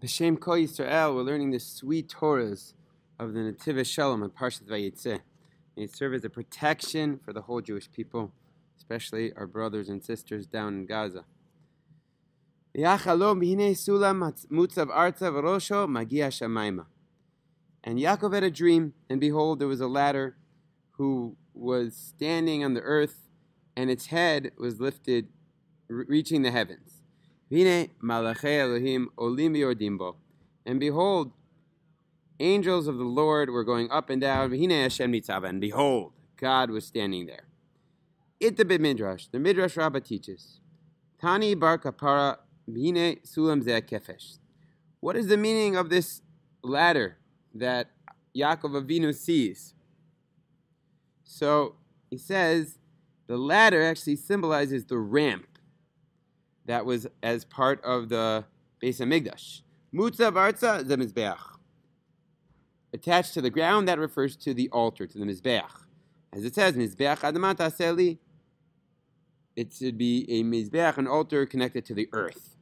B'Shem Kol Yisrael, we're learning the sweet Torahs of the Netivot Shalom and Parshat Vayitzeh. It serve as a protection for the whole Jewish people, especially our brothers and sisters down in Gaza. And Yaakov had a dream, and behold, there was a ladder who was standing on the earth, and its head was lifted, reaching the heavens. And behold, angels of the Lord were going up and down. And behold, God was standing there. It the midrash. The midrash Rabbah teaches. Tani bar kapara sulam kefesh. What is the meaning of this ladder that Yaakov Avinu sees? So he says the ladder actually symbolizes the ramp that was as part of the Beis Hamikdash. Mutza varza the mizbeach. Attached to the ground, that refers to the altar, to the mizbeach. As it says, mizbeach adamat aseli. It should be a mizbeach, an altar connected to the earth.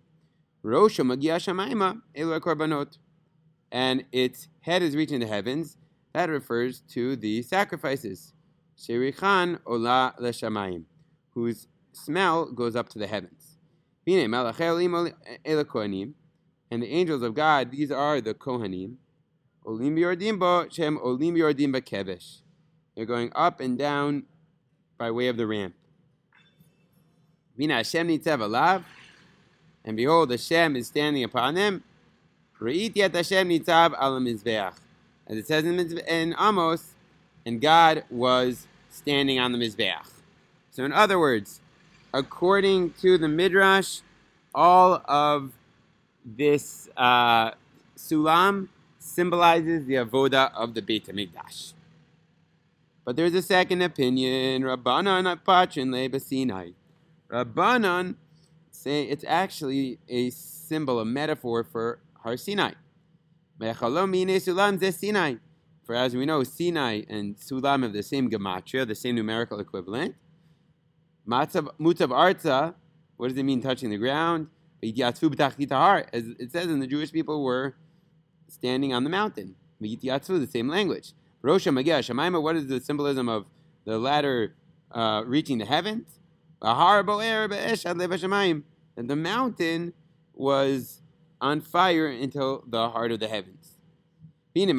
Rosha magia shamayma elu korbanot. And its head is reaching the heavens. That refers to the sacrifices. Sherichan ola leshamayim, whose smell goes up to the heavens. And the angels of God, these are the Kohanim. Olim Yordimba, Shem Olim. They're going up and down by way of the ramp. And behold, Hashem is standing upon them. As it says in Amos, and God was standing on the Mizbeach. So in other words, according to the Midrash, all of this uh, sulam symbolizes the avoda of the Beit Hamikdash. But there's a second opinion. Rabbanan Patrin Le Sinai. Rabbanan say it's actually a symbol, a metaphor for Har. Sinai. For as we know, Sinai and Sulam have the same gematria, the same numerical equivalent. Mutav Arza, what does it mean touching the ground? As it says, and the Jewish people were standing on the mountain. The same language. Rosha what is the symbolism of the ladder uh, reaching the heavens? That the mountain was on fire until the heart of the heavens. And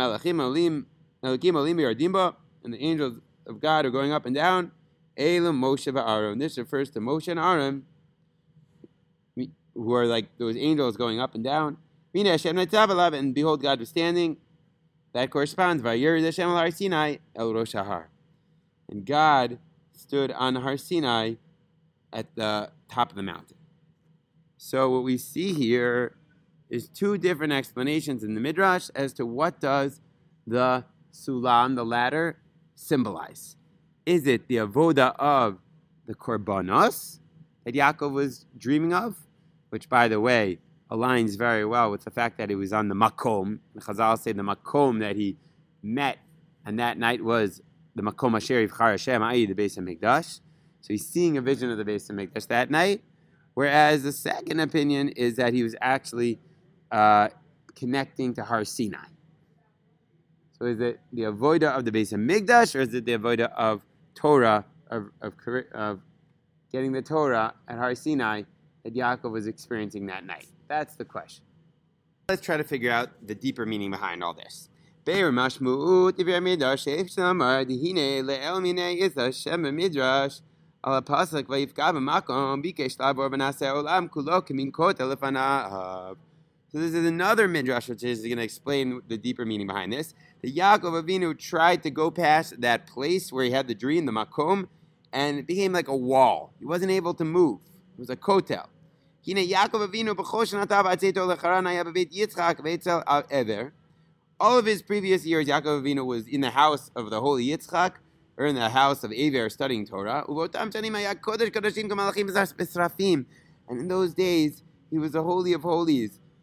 the angels of God are going up and down. Elam Moshe Aaron. This refers to Moshe and Aaron, who are like those angels going up and down. And behold, God was standing. That corresponds. Sinai El Rosh And God stood on Har Sinai at the top of the mountain. So what we see here is two different explanations in the Midrash as to what does the Sulam, the ladder, symbolize. Is it the avoda of the korbanos that Yaakov was dreaming of? Which, by the way, aligns very well with the fact that he was on the makom. The Chazal say the makom that he met, and that night was the makom asher yivchar Hashem, i.e. the Beis Hamikdash. So he's seeing a vision of the Beis Hamikdash that night. Whereas the second opinion is that he was actually uh, connecting to Har Sinai. So is it the avoida of the Beis Hamikdash, or is it the avoida of Torah of, of, of getting the Torah at Har Sinai that Yaakov was experiencing that night? That's the question. Let's try to figure out the deeper meaning behind all this. So this is another midrash which is going to explain the deeper meaning behind this. The Yaakov Avinu tried to go past that place where he had the dream, the makom, and it became like a wall. He wasn't able to move. It was a kotel. All of his previous years, Yaakov Avinu was in the house of the holy Yitzchak, or in the house of Aver studying Torah. And in those days, he was the holy of holies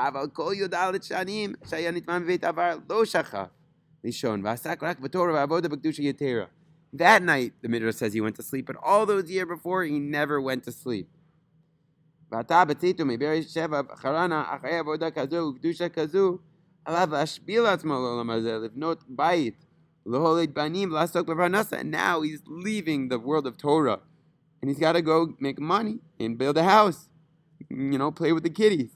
לכן מה שאומרים חז"ל על הפסק, וישכב במקום, במקום הוא שכב, אבל כל י"ד שנים שהיה נטמע בבית עבר לא שכב לישון, ועסק רק בתורה ועבודה בקדושה יתרה. That night, the Midrash says he went to sleep, but all those years before, he never went to sleep. ועתה בציתו מבאר שבע חרנה, אחרי עבודה כזו וקדושה כזו, עליו להשפיל עצמו לעולם הזה, לבנות בית, להוליד בנים, לעסוק בפרנסה, and now he's leaving the world of Torah, and he's got to go make money and build a house, you know, play with the kiddies.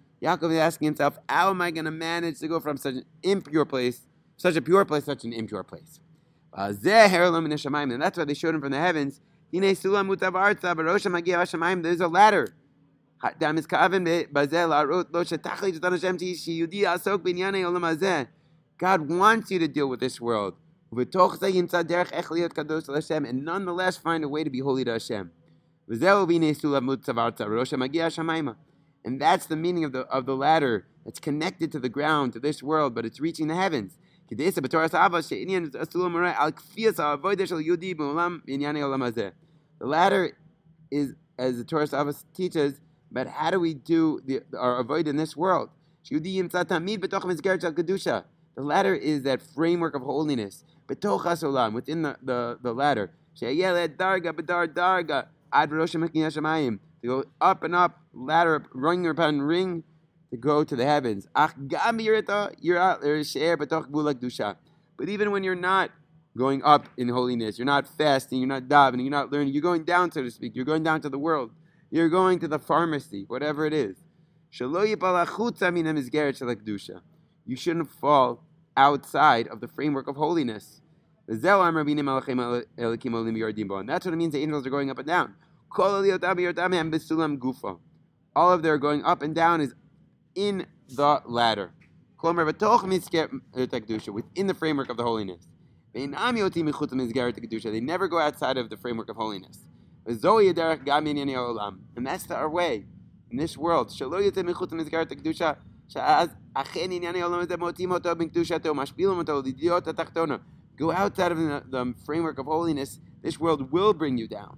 Yaakov is asking himself, how am I going to manage to go from such an impure place, such a pure place, such an impure place? Uh, and that's why they showed him from the heavens. There's a ladder. God wants you to deal with this world. And nonetheless find a way to be holy to Hashem. And that's the meaning of the, of the ladder. It's connected to the ground, to this world, but it's reaching the heavens. The ladder is, as the Torah Savas teaches, but how do we do the, our avoid in this world? The ladder is that framework of holiness. Within the, the, the ladder. To go up and up, ladder, up, ring upon ring, to go to the heavens. But even when you're not going up in holiness, you're not fasting, you're not davening, you're not learning, you're going down, so to speak, you're going down to the world. You're going to the pharmacy, whatever it is. You shouldn't fall outside of the framework of holiness. And that's what it means the angels are going up and down. All of their going up and down is in the ladder. Within the framework of the holiness. They never go outside of the framework of holiness. And that's our way in this world. Go outside of the, framework of holiness, this world will bring you down.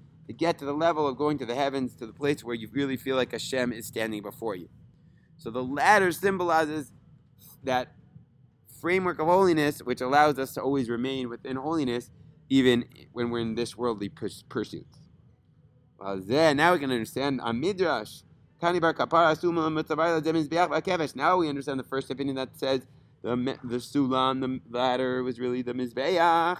To get to the level of going to the heavens, to the place where you really feel like Hashem is standing before you. So the ladder symbolizes that framework of holiness, which allows us to always remain within holiness, even when we're in this worldly pursuits. Now we can understand a midrash. Now we understand the first opinion that says the the sulam, the ladder, was really the mizbeach.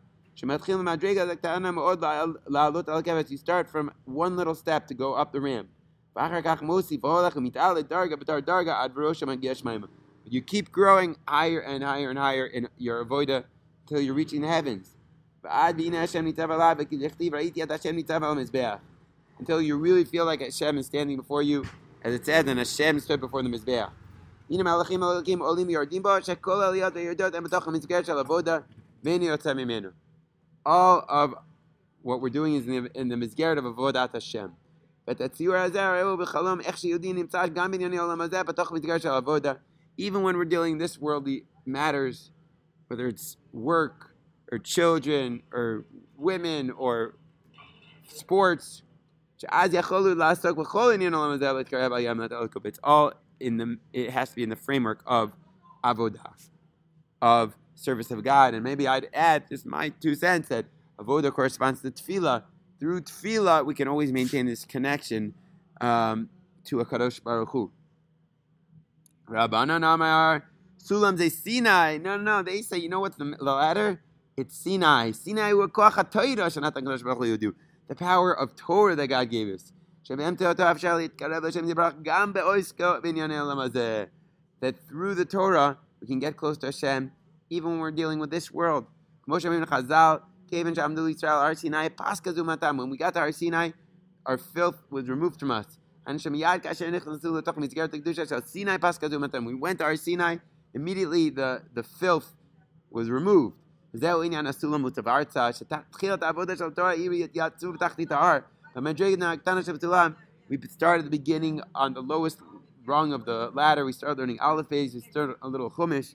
You start from one little step to go up the ramp. You keep growing higher and higher and higher in your avodah until you're reaching the heavens. Until you really feel like Hashem is standing before you, as it says, and Hashem stood before the Mizbeach. All of what we're doing is in the, in the Mizgeret of Avodat Hashem. Even when we're dealing this worldly matters, whether it's work or children or women or sports, it's all in the. It has to be in the framework of avodah, of service of God. And maybe I'd add just my two cents that avodah corresponds to tefillah. Through tefillah, we can always maintain this connection um, to a kadosh baruch Hu. Rabbanan Amar Sulam ze Sinai. No, no. They say, you know what's the, the ladder? It's Sinai. Sinai the power of Torah that God gave us. That through the Torah we can get close to Hashem even when we're dealing with this world. When we got to Har Sinai, our filth was removed from us. We went to Har Sinai, immediately the, the filth was removed. וזהו עניין הסולם ותברצה, שתחילת העבודה של התורה היא יצאו בתחתית ההר. במדרגה הקטנה של בתולם, we started at the beginning on the lowest rung of the ladder. We started learning Aleph we started a little Chumash,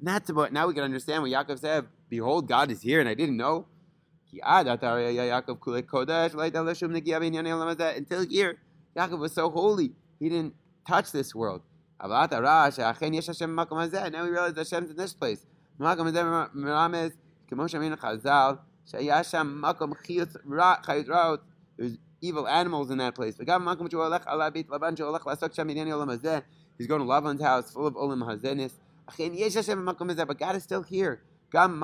That's about now we can understand what Yaakov said. Behold, God is here, and I didn't know. Until here, Yaakov was so holy, he didn't touch this world. Now we realize Hashem's in this place evil animals in that place. He's going to Lavan's house full of olim hazenis. But God is still here. Even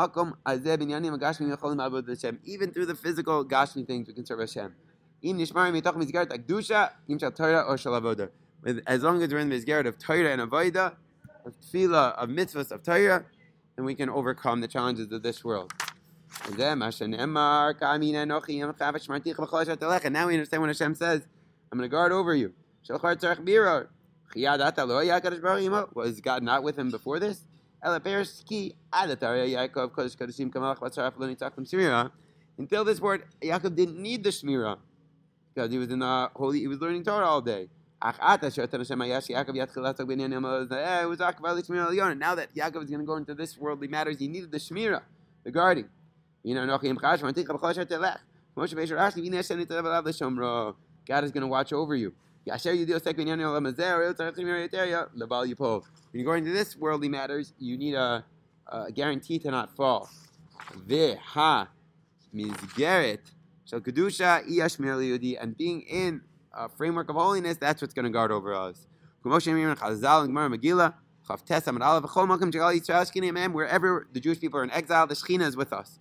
through the physical gashmi things, we can serve Hashem. As long as we're in the Mizgarat of Torah and Avodah, of Tefillah, of Mitzvahs, of Torah, then we can overcome the challenges of this world. And now we understand when Hashem says, I'm going to guard over you. Was God not with him before this? Until this word, Yaakov didn't need the Shmirah because he was in the holy, he was learning Torah all day. Now that Yaakov is going to go into this worldly matters, he needed the Shmira, the guarding. God is going to watch over you. When you go into this worldly matters, you need a, a guarantee to not fall. And being in a framework of holiness, that's what's going to guard over us. Wherever the Jewish people are in exile, the Shekhinah is with us.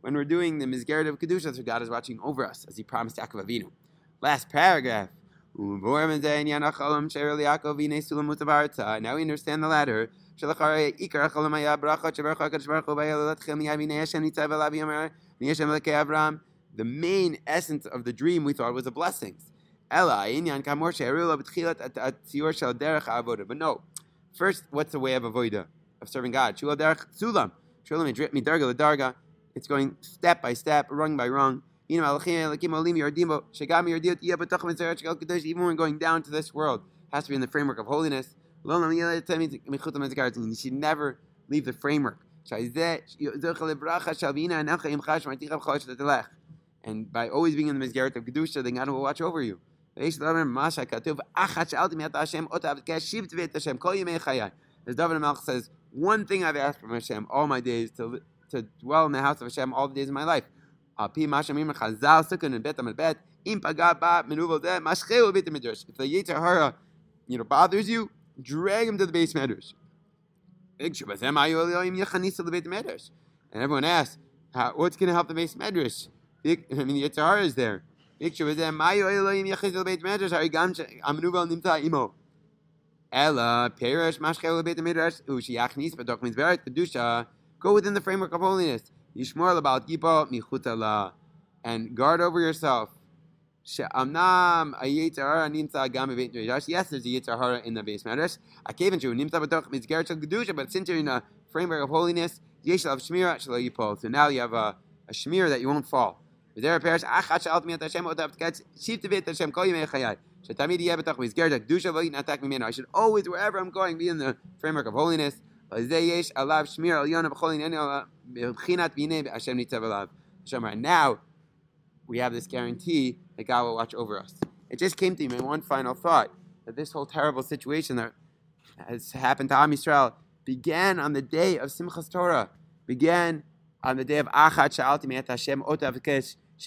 when we're doing the Mizgeret of Kedusha, so God is watching over us, as He promised Yaakov Avinu. Last paragraph. Now we understand the latter. The main essence of the dream we thought was the blessings. But no. First, what's the way of avoida? Of serving God. It's going step by step, rung by rung. Even when we're going down to this world, it has to be in the framework of holiness. You should never leave the framework. And by always being in the Mizgeret of Kedusha, then God will watch over you. There's David Melech says, one thing I've asked from Hashem all my days to, to dwell in the house of Hashem all the days of my life. If the Yetzer Hara, you know, bothers you, drag him to the beis medrash. And everyone asks, what's going to help the beis medrash? I mean, the Yetzer Hara is there. Ella, Perish, Mashkel, Beit Midrash, Ushiyachnis, Badok Mizgeret, Kedusha, go within the framework of holiness. Yishmor about Gipa, Michutala, and guard over yourself. She'amnam ayitzahara nimtza gam beit midrash. Yes, there's a yitzahara in the beis midrash. Akeven shu nimtza b'toch mitzger shel kedusha, but since you're in a framework of holiness, yesh lav shmira shelo yipol. So now you have a, a that you won't fall. Parish achat she'alt miyat Hashem otav tkatz shiv tevit Hashem kol. Shetamid yeh b'toch mitzger shel kedusha lo yitnatak. I should always, wherever I'm going, be in the framework of holiness. Now we have this guarantee that God will watch over us. It just came to me, one final thought, that this whole terrible situation that has happened to Am Yisrael began on the day of Simchas Torah, began on the day of Achat Sha'alti Me'et Hashem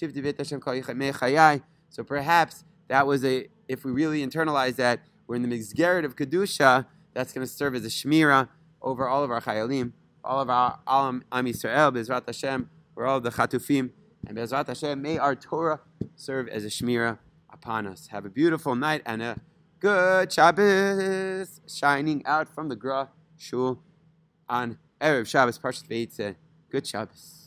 Hashem. So perhaps that was a, if we really internalize that, we're in the Mizgeret of Kedusha, that's going to serve as a Shmira over all of our Chayalim, all of our Alam Am Yisrael, Bezrat Hashem, we're all the Chatufim, and Bezrat Hashem, may our Torah serve as a shmira upon us. Have a beautiful night and a good Shabbos shining out from the Gra Shul on Erev Shabbos Parshat Veitzeh. Good Shabbos.